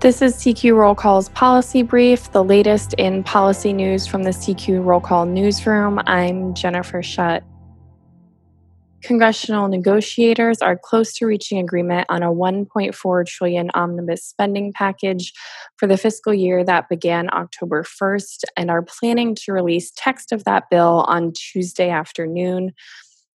This is CQ Roll Call's policy brief, the latest in policy news from the CQ Roll Call newsroom. I'm Jennifer Shutt. Congressional negotiators are close to reaching agreement on a 1.4 trillion omnibus spending package for the fiscal year that began October 1st and are planning to release text of that bill on Tuesday afternoon.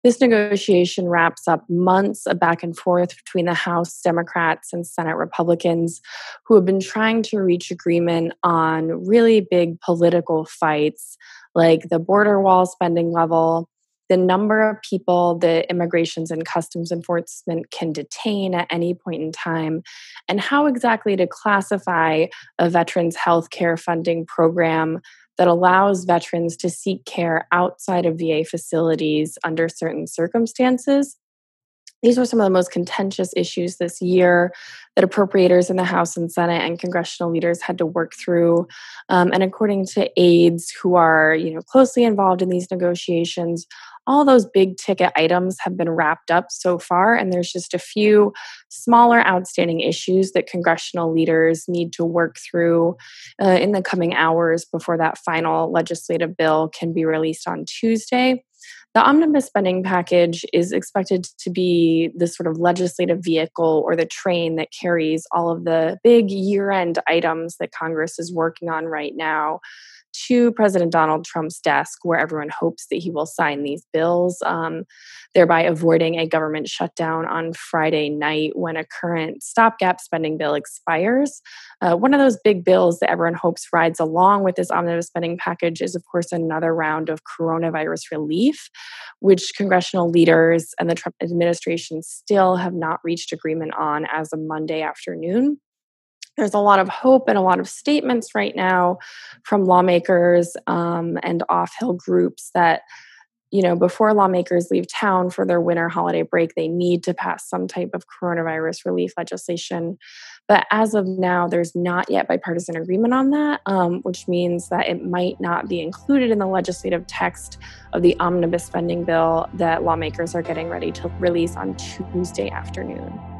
This negotiation wraps up months of back and forth between the House Democrats and Senate Republicans who have been trying to reach agreement on really big political fights like the border wall spending level, the number of people that immigrations and customs enforcement can detain at any point in time, and how exactly to classify a veterans health care funding program that allows veterans to seek care outside of VA facilities under certain circumstances. These were some of the most contentious issues this year that appropriators in the House and Senate and congressional leaders had to work through. Um, and according to aides who are, you know, closely involved in these negotiations, all those big ticket items have been wrapped up so far, and there's just a few smaller outstanding issues that congressional leaders need to work through uh, in the coming hours before that final legislative bill can be released on Tuesday. The omnibus spending package is expected to be the sort of legislative vehicle or the train that carries all of the big year end items that Congress is working on right now to President Donald Trump's desk, where everyone hopes that he will sign these bills, um, thereby avoiding a government shutdown on Friday night when a current stopgap spending bill expires. Uh, one of those big bills that everyone hopes rides along with this omnibus spending package is, of course, another round of coronavirus relief, which congressional leaders and the Trump administration still have not reached agreement on as of Monday afternoon there's a lot of hope and a lot of statements right now from lawmakers um, and off hill groups that you know before lawmakers leave town for their winter holiday break they need to pass some type of coronavirus relief legislation. But as of now there's not yet bipartisan agreement on that um, which means that it might not be included in the legislative text of the omnibus spending bill that lawmakers are getting ready to release on tuesday afternoon